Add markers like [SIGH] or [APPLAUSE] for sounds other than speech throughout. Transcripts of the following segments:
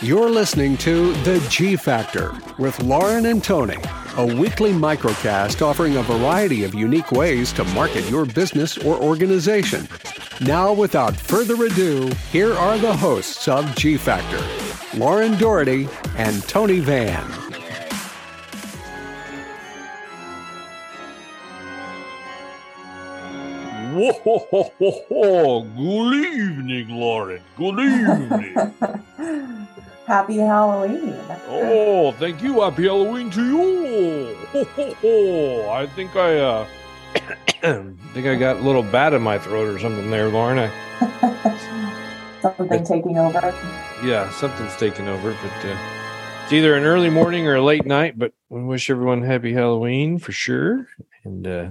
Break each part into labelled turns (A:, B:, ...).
A: You're listening to The G Factor with Lauren and Tony, a weekly microcast offering a variety of unique ways to market your business or organization. Now, without further ado, here are the hosts of G Factor Lauren Doherty and Tony Van.
B: Ho, ho, ho, ho. good evening, Lauren. Good evening. [LAUGHS]
C: Happy Halloween.
B: oh, thank you. Happy Halloween to you. Ho, ho, ho. I think I uh [COUGHS] think I got a little bat in my throat or something there, Lauren.
C: I, [LAUGHS] something taking over.
B: Yeah, something's taking over, but uh, it's either an early morning or a late night, but we wish everyone happy Halloween for sure. And uh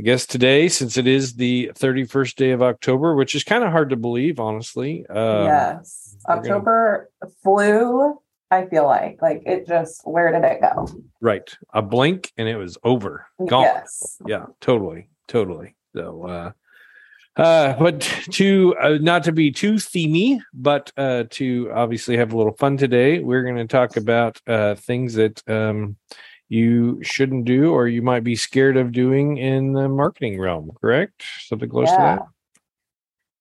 B: I guess today, since it is the 31st day of October, which is kind of hard to believe, honestly.
C: Um, yes October gonna... flew. I feel like like it just where did it go?
B: Right, a blink and it was over. Gone. Yes. Yeah, totally, totally. So, uh, uh, but to uh, not to be too themey, but uh, to obviously have a little fun today, we're going to talk about uh, things that um, you shouldn't do or you might be scared of doing in the marketing realm. Correct? Something close yeah. to that.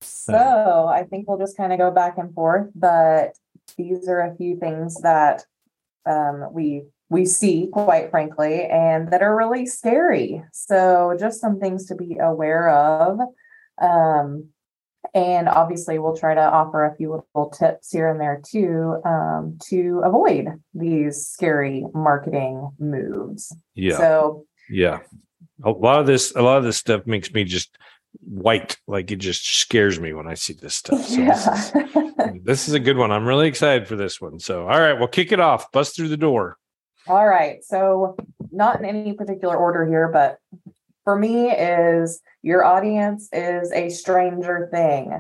C: So I think we'll just kind of go back and forth, but these are a few things that um, we we see, quite frankly, and that are really scary. So just some things to be aware of. Um, and obviously, we'll try to offer a few little tips here and there too um, to avoid these scary marketing moves.
B: Yeah.
C: So
B: yeah, a lot of this, a lot of this stuff makes me just white. Like it just scares me when I see this [LAUGHS] stuff. So yeah. this, is, [LAUGHS] this is a good one. I'm really excited for this one. So, all right, we'll kick it off. Bust through the door.
C: All right. So, not in any particular order here, but for me is your audience is a stranger thing.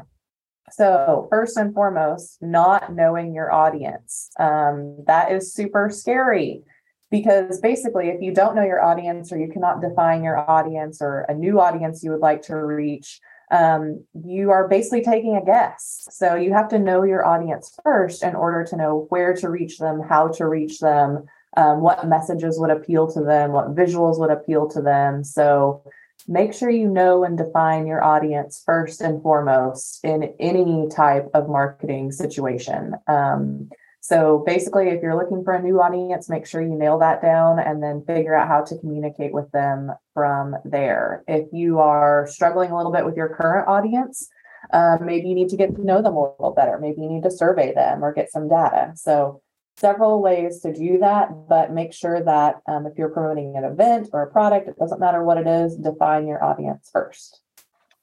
C: So, first and foremost, not knowing your audience. Um, that is super scary because basically if you don't know your audience or you cannot define your audience or a new audience you would like to reach um, you are basically taking a guess so you have to know your audience first in order to know where to reach them how to reach them um, what messages would appeal to them what visuals would appeal to them so make sure you know and define your audience first and foremost in any type of marketing situation um, so basically, if you're looking for a new audience, make sure you nail that down and then figure out how to communicate with them from there. If you are struggling a little bit with your current audience, um, maybe you need to get to know them a little better. Maybe you need to survey them or get some data. So, several ways to do that, but make sure that um, if you're promoting an event or a product, it doesn't matter what it is, define your audience first.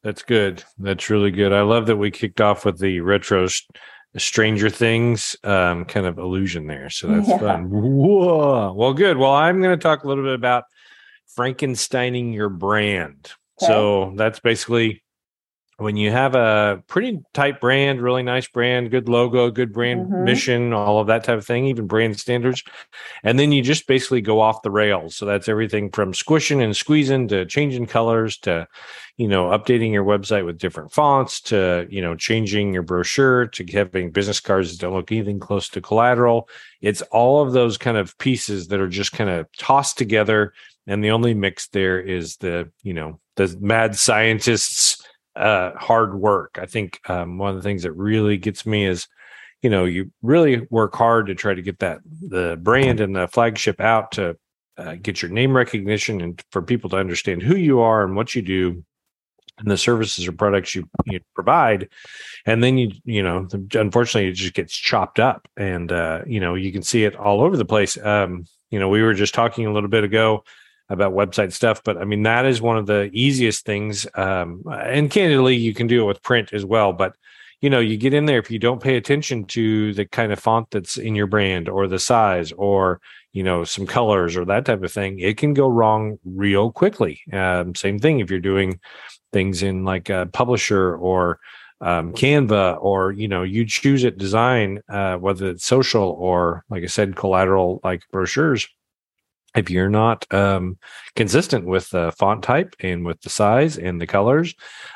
B: That's good. That's really good. I love that we kicked off with the retro Stranger Things um, kind of illusion there. So that's yeah. fun. Whoa. Well, good. Well, I'm going to talk a little bit about Frankensteining your brand. Okay. So that's basically when you have a pretty tight brand, really nice brand, good logo, good brand mm-hmm. mission, all of that type of thing, even brand standards. And then you just basically go off the rails. So that's everything from squishing and squeezing to changing colors to, you know, updating your website with different fonts to, you know, changing your brochure to having business cards that don't look anything close to collateral. It's all of those kind of pieces that are just kind of tossed together. And the only mix there is the, you know, the mad scientists uh, hard work. I think um, one of the things that really gets me is, you know, you really work hard to try to get that the brand and the flagship out to uh, get your name recognition and for people to understand who you are and what you do and the services or products you, you provide and then you you know unfortunately it just gets chopped up and uh, you know you can see it all over the place um, you know we were just talking a little bit ago about website stuff. But I mean, that is one of the easiest things. Um, and candidly, you can do it with print as well. But you know, you get in there if you don't pay attention to the kind of font that's in your brand or the size or you know some colors or that type of thing, it can go wrong real quickly. Um, same thing if you're doing things in like a publisher or um, Canva or you know you choose it design uh, whether it's social or like I said collateral like brochures if you're not um, consistent with the font type and with the size and the colors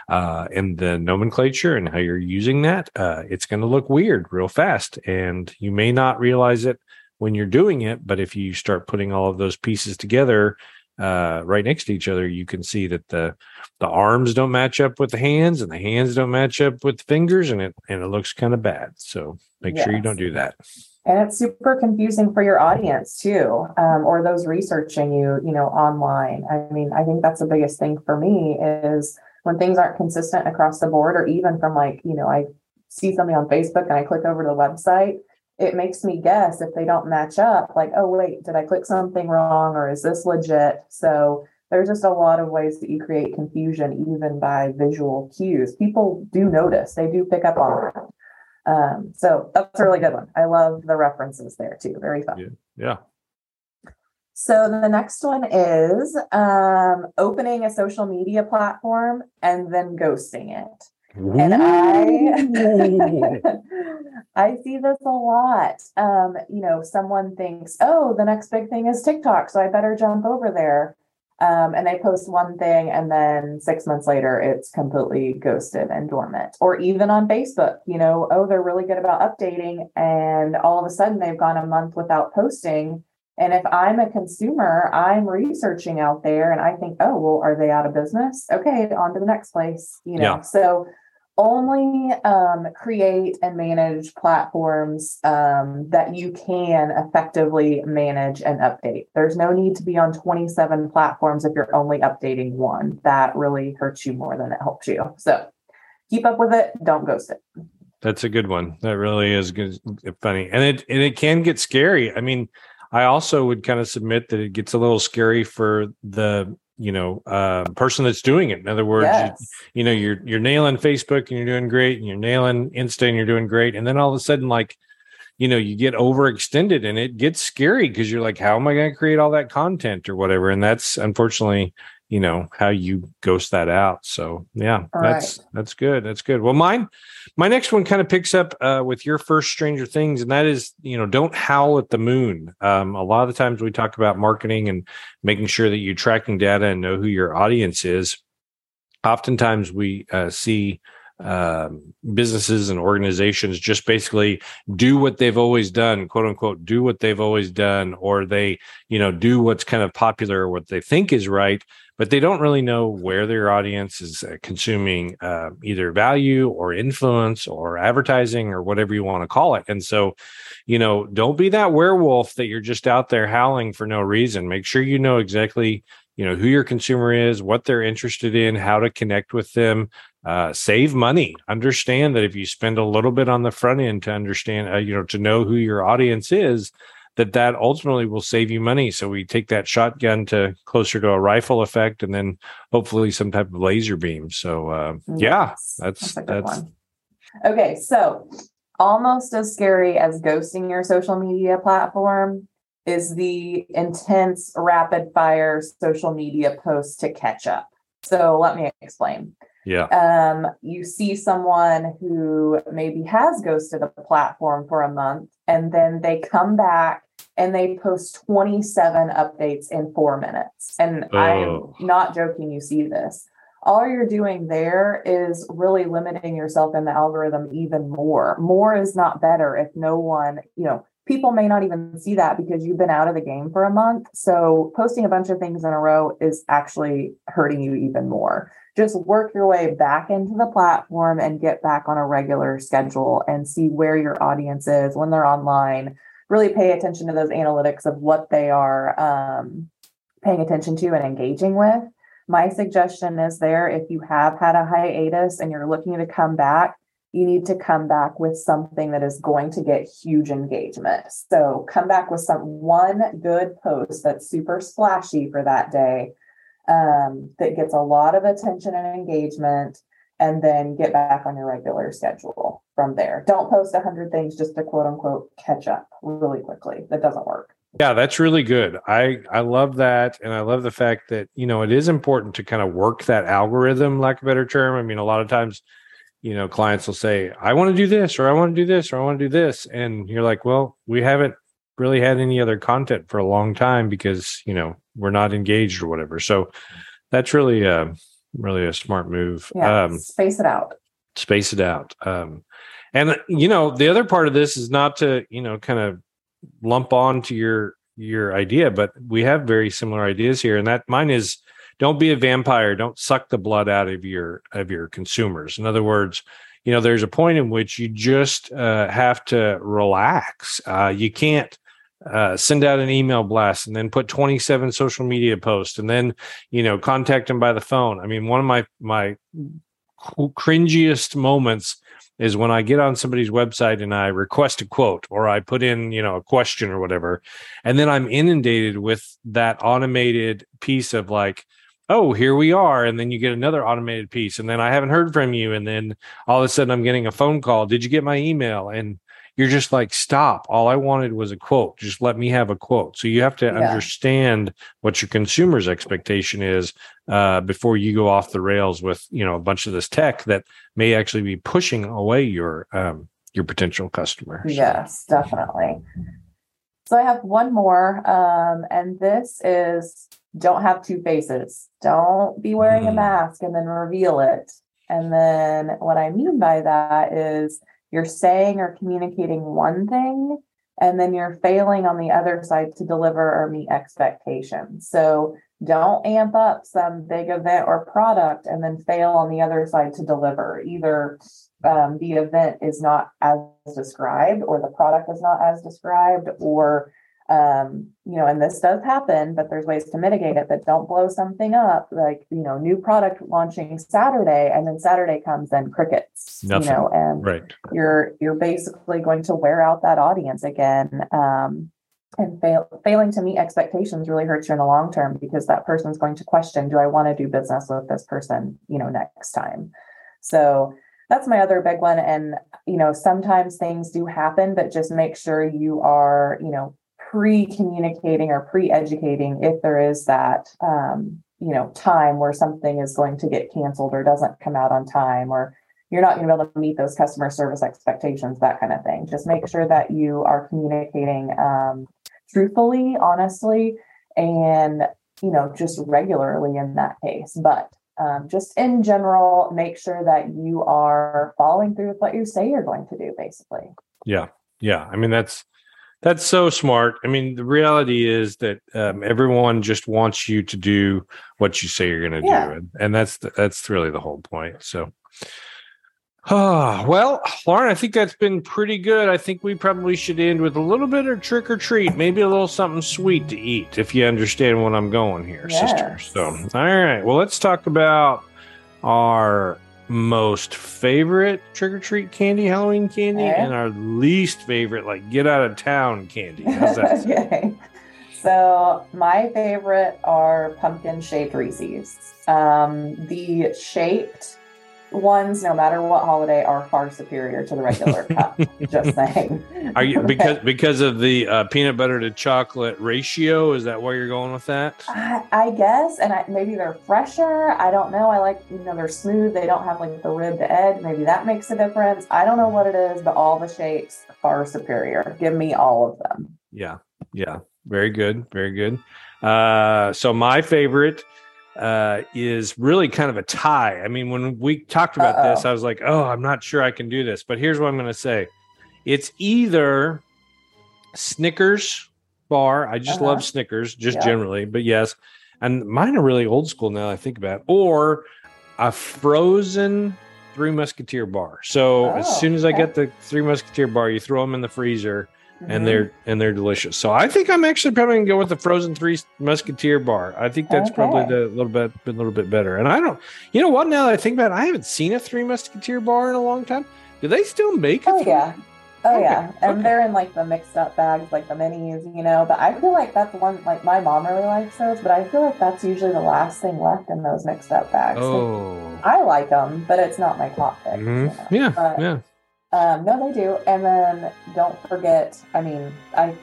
B: uh, and the nomenclature and how you're using that, uh, it's going to look weird real fast. And you may not realize it when you're doing it, but if you start putting all of those pieces together uh, right next to each other, you can see that the the arms don't match up with the hands, and the hands don't match up with the fingers, and it and it looks kind of bad. So make yes. sure you don't do that.
C: And it's super confusing for your audience too, um, or those researching you, you know, online. I mean, I think that's the biggest thing for me is when things aren't consistent across the board, or even from like, you know, I see something on Facebook and I click over to the website it makes me guess if they don't match up like oh wait did i click something wrong or is this legit? So there's just a lot of ways that you create confusion even by visual cues. People do notice. They do pick up on that um, so that's a really good one i love the references there too very fun
B: yeah, yeah.
C: So the next one is um, opening a social media platform and then ghosting it. And I [LAUGHS] I see this a lot. Um, you know, someone thinks, oh, the next big thing is TikTok, so I better jump over there. Um, and they post one thing and then six months later it's completely ghosted and dormant. Or even on Facebook, you know, oh, they're really good about updating, and all of a sudden they've gone a month without posting. And if I'm a consumer, I'm researching out there and I think, oh, well, are they out of business? Okay, on to the next place, you know. Yeah. So only um, create and manage platforms um, that you can effectively manage and update. There's no need to be on 27 platforms if you're only updating one. That really hurts you more than it helps you. So keep up with it. Don't ghost it.
B: That's a good one. That really is good, funny, and it and it can get scary. I mean, I also would kind of submit that it gets a little scary for the you know uh, person that's doing it. In other words yes. you, you, know you're you're nailing facebook and you're doing great and you're nailing insta and you're doing great. And then all of a sudden like you know you get overextended and it gets scary because you're like how am i going to create all that content or whatever? And that's unfortunately you know how you ghost that out. So yeah All that's right. that's good that's good. Well mine my next one kind of picks up uh, with your first stranger things and that is you know don't howl at the moon. Um, a lot of the times we talk about marketing and making sure that you're tracking data and know who your audience is. Oftentimes we uh, see um, businesses and organizations just basically do what they've always done, quote unquote, do what they've always done, or they, you know, do what's kind of popular or what they think is right, but they don't really know where their audience is uh, consuming uh, either value or influence or advertising or whatever you want to call it. And so, you know, don't be that werewolf that you're just out there howling for no reason. Make sure you know exactly you know who your consumer is what they're interested in how to connect with them uh, save money understand that if you spend a little bit on the front end to understand uh, you know to know who your audience is that that ultimately will save you money so we take that shotgun to closer to a rifle effect and then hopefully some type of laser beam so uh, yeah that's that's, that's
C: okay so almost as scary as ghosting your social media platform is the intense rapid fire social media posts to catch up. So let me explain.
B: Yeah.
C: Um, you see someone who maybe has ghosted a platform for a month and then they come back and they post 27 updates in four minutes. And oh. I'm not joking, you see this. All you're doing there is really limiting yourself in the algorithm even more. More is not better if no one, you know, people may not even see that because you've been out of the game for a month. So posting a bunch of things in a row is actually hurting you even more. Just work your way back into the platform and get back on a regular schedule and see where your audience is when they're online. Really pay attention to those analytics of what they are um, paying attention to and engaging with. My suggestion is there if you have had a hiatus and you're looking to come back, you need to come back with something that is going to get huge engagement. So come back with some one good post that's super splashy for that day um, that gets a lot of attention and engagement, and then get back on your regular schedule from there. Don't post a hundred things just to quote unquote catch up really quickly. That doesn't work.
B: Yeah, that's really good. I I love that, and I love the fact that you know it is important to kind of work that algorithm, lack of a better term. I mean, a lot of times you know, clients will say, I want to do this, or I want to do this, or I want to do this. And you're like, well, we haven't really had any other content for a long time because you know we're not engaged or whatever. So that's really uh really a smart move.
C: Yeah, um, space it out.
B: Space it out. Um, and you know the other part of this is not to you know kind of lump on to your your idea, but we have very similar ideas here, and that mine is don't be a vampire. Don't suck the blood out of your of your consumers. In other words, you know there's a point in which you just uh, have to relax. Uh, you can't uh, send out an email blast and then put 27 social media posts and then you know contact them by the phone. I mean, one of my my cringiest moments is when I get on somebody's website and I request a quote or I put in, you know, a question or whatever, and then I'm inundated with that automated piece of like, oh, here we are. And then you get another automated piece. And then I haven't heard from you. And then all of a sudden I'm getting a phone call. Did you get my email? And you're just like, stop. All I wanted was a quote. Just let me have a quote. So you have to yeah. understand what your consumer's expectation is uh, before you go off the rails with, you know, a bunch of this tech that may actually be pushing away your um, your potential customer.
C: So. Yes, definitely. So I have one more, um, and this is don't have two faces. Don't be wearing mm. a mask and then reveal it. And then what I mean by that is you're saying or communicating one thing and then you're failing on the other side to deliver or meet expectations. So don't amp up some big event or product and then fail on the other side to deliver. Either um, the event is not as described, or the product is not as described, or um, you know, and this does happen, but there's ways to mitigate it. But don't blow something up like you know, new product launching Saturday, and then Saturday comes and crickets. Nothing. You know, and
B: right.
C: you're you're basically going to wear out that audience again. Um, and fail, failing to meet expectations really hurts you in the long term because that person's going to question, do I want to do business with this person, you know, next time? So that's my other big one. And, you know, sometimes things do happen, but just make sure you are, you know, pre-communicating or pre-educating if there is that um, you know time where something is going to get canceled or doesn't come out on time or you're not going to be able to meet those customer service expectations that kind of thing. Just make sure that you are communicating um, truthfully honestly and you know just regularly in that case. But um, just in general make sure that you are following through with what you say you're going to do basically.
B: Yeah. Yeah. I mean that's that's so smart. I mean, the reality is that um, everyone just wants you to do what you say you're going to yeah. do, and, and that's the, that's really the whole point. So, ah, [SIGHS] well, Lauren, I think that's been pretty good. I think we probably should end with a little bit of trick or treat, maybe a little something sweet to eat, if you understand what I'm going here, yes. sister. So, all right, well, let's talk about our most favorite trick or treat candy, Halloween candy, okay. and our least favorite, like get out of town candy. How's that? [LAUGHS]
C: okay. So my favorite are pumpkin shaped Reese's. Um, the shaped ones, no matter what holiday, are far superior to the regular cup. [LAUGHS] Just saying.
B: Are you because because of the uh, peanut butter to chocolate ratio? Is that where you're going with that?
C: I, I guess, and I, maybe they're fresher. I don't know. I like you know they're smooth. They don't have like the ribbed edge. Maybe that makes a difference. I don't know what it is, but all the shapes far superior. Give me all of them.
B: Yeah, yeah, very good, very good. Uh, so my favorite uh, is really kind of a tie. I mean, when we talked about Uh-oh. this, I was like, oh, I'm not sure I can do this. But here's what I'm going to say it's either Snickers bar. I just uh-huh. love Snickers, just yeah. generally, but yes. And mine are really old school now, I think about it. Or a frozen Three Musketeer bar. So oh, as soon as I get the Three Musketeer bar, you throw them in the freezer mm-hmm. and they're and they're delicious. So I think I'm actually probably gonna go with the frozen three musketeer bar. I think that's okay. probably the little bit a little bit better. And I don't, you know what? Now that I think about it, I haven't seen a three musketeer bar in a long time. Do they still make?
C: Oh yeah. Oh okay. yeah, and okay. they're in like the mixed up bags, like the minis, you know. But I feel like that's one like my mom really likes those, but I feel like that's usually the last thing left in those mixed up bags.
B: Oh,
C: I like them, but it's not my top pick.
B: Mm-hmm. You know? Yeah, but, yeah.
C: Um, no, they do. And then don't forget, I mean, I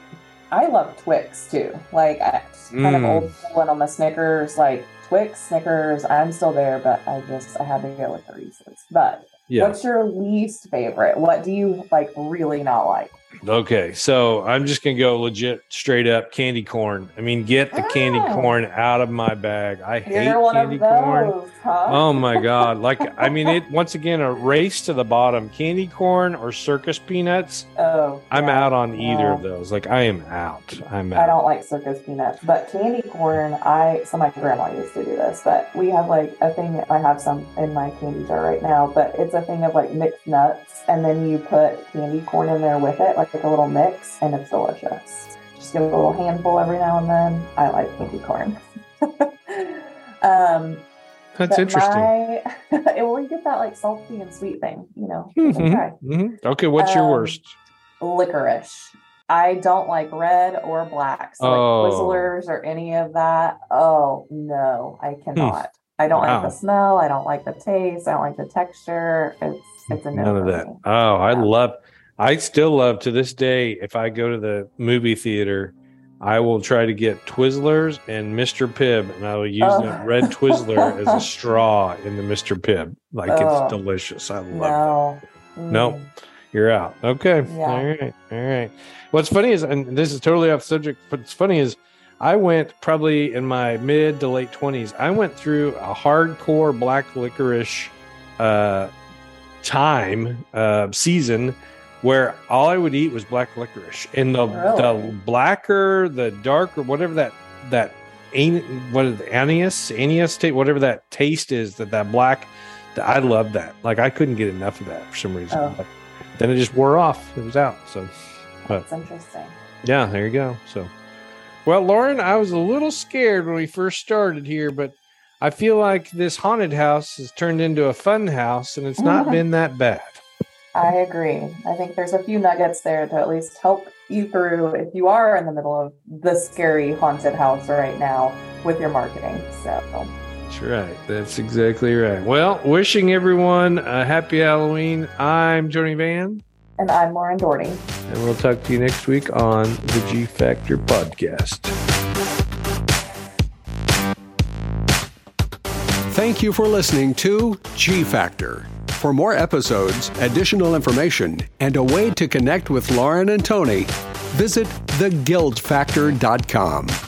C: I love Twix too. Like I, kind of mm. old school and on the Snickers, like Twix, Snickers. I'm still there, but I just I had to go with the Reese's. But
B: Yeah.
C: What's your least favorite? What do you like really not like?
B: Okay, so I'm just gonna go legit straight up candy corn. I mean, get the candy
C: Oh.
B: corn out of my bag. I hate
C: You're one
B: candy
C: those,
B: corn.
C: huh?
B: Oh my [LAUGHS] god! Like, I mean, it once again a race to the bottom. Candy corn or circus peanuts.
C: Oh,
B: I'm
C: yeah.
B: out on either
C: Yeah.
B: of those. Like, I am out. I'm Out.
C: I don't like circus peanuts, but candy corn. I so my grandma used to do this, but we have like a thing. I have some in my candy jar right now, but it's a thing of like mixed nuts, and then you put candy corn in there with it, like, a little mix, and it's delicious. Just get a little handful every now and then. I like candy corn. [LAUGHS] um,
B: That's interesting.
C: My, [LAUGHS] well, you get that like salty and sweet thing, you know.
B: Mhm,
C: Okay.
B: mhm. Okay, what's your
C: Um,
B: worst?
C: licorice. I don't like red or black. So
B: Oh.
C: like Twizzlers or any of that. Oh no, I cannot. I don't
B: Hmm. Wow.
C: like the smell. I don't like the taste. I don't like the texture. It's it's a no
B: None of that.
C: me.
B: Oh, I love. I still love to this day. If I go to the movie theater, I will try to get Twizzlers and Mr. Pibb, and I will use
C: Oh.
B: that red Twizzler [LAUGHS] as a straw in the Mr. Pibb. Like
C: Oh.
B: it's delicious. I love that.
C: No.
B: No.
C: Mm.
B: You're out. Okay.
C: Yeah.
B: All right. All right. What's funny is, and this is totally off subject, but it's funny is, I went probably in my mid to late twenties. I went through a hardcore black licorice uh, time uh, season where all I would eat was black licorice, and the the
C: oh.
B: blacker, the darker, whatever that that ain't what is it, anise anise taste, whatever that taste is that that black. I love that. Like I couldn't get enough of that for some reason.
C: Oh.
B: Then it just wore off. It was out. So
C: That's interesting.
B: yeah, there you go. So, well, Lauren, I was a little scared when we first started here, but I feel like this haunted house has turned into a fun house, and it's not [LAUGHS] been that bad.
C: I agree. I think there's a few nuggets there to at least help you through if you are in the middle of the scary haunted house right now with your marketing. So
B: That's right. That's exactly right. Well, wishing everyone a happy Halloween. I'm Tony Van,
C: and I'm Lauren Doherty.
B: and we'll talk to you next week on the G Factor podcast.
A: Thank you for listening to G Factor. For more episodes, additional information, and a way to connect with Lauren and Tony, visit theguildfactor.com.